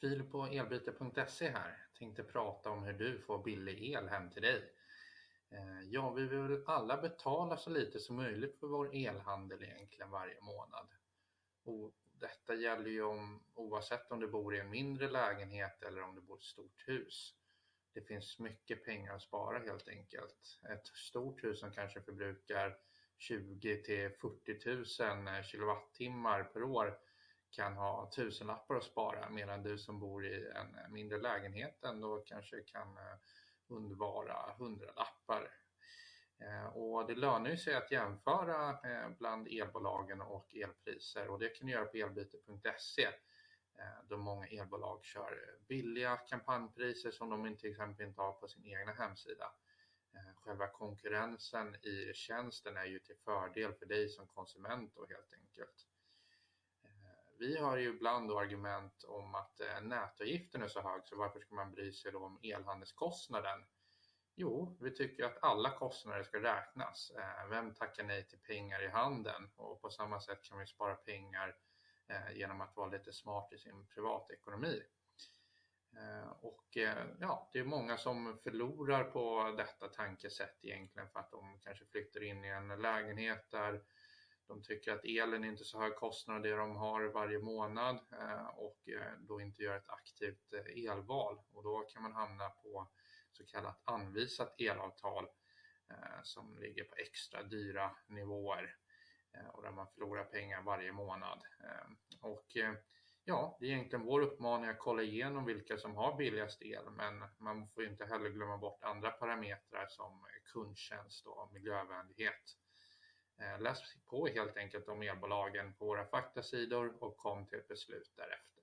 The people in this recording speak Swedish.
Fil på elbyte.se här. Tänkte prata om hur du får billig el hem till dig. Eh, ja, vi vill väl alla betala så lite som möjligt för vår elhandel egentligen varje månad. Och detta gäller ju om, oavsett om du bor i en mindre lägenhet eller om du bor i ett stort hus. Det finns mycket pengar att spara helt enkelt. Ett stort hus som kanske förbrukar 20 till 40 000 eh, kilowattimmar per år kan ha tusenlappar att spara medan du som bor i en mindre lägenhet ändå kanske kan eh, undvara hundralappar. Eh, och det lönar sig att jämföra eh, bland elbolagen och elpriser och det kan du göra på elbyte.se då många elbolag kör billiga kampanjpriser som de till exempel inte har på sin egna hemsida. Själva konkurrensen i tjänsten är ju till fördel för dig som konsument då helt enkelt. Vi har ju ibland argument om att eh, nätavgiften är så hög så varför ska man bry sig då om elhandelskostnaden? Jo, vi tycker att alla kostnader ska räknas. Eh, vem tackar nej till pengar i handen? Och på samma sätt kan vi spara pengar eh, genom att vara lite smart i sin privatekonomi. Eh, och eh, ja, det är många som förlorar på detta tankesätt egentligen för att de kanske flyttar in i en lägenhet där de tycker att elen är inte så hög kostnad det de har varje månad eh, och eh, då inte gör ett aktivt eh, elval och då kan man hamna på så kallat anvisat elavtal som ligger på extra dyra nivåer och där man förlorar pengar varje månad. Och ja, det är egentligen vår uppmaning att kolla igenom vilka som har billigast el men man får inte heller glömma bort andra parametrar som kundtjänst och miljövänlighet. Eh, läs på helt enkelt om elbolagen på våra faktasidor och kom till ett beslut därefter.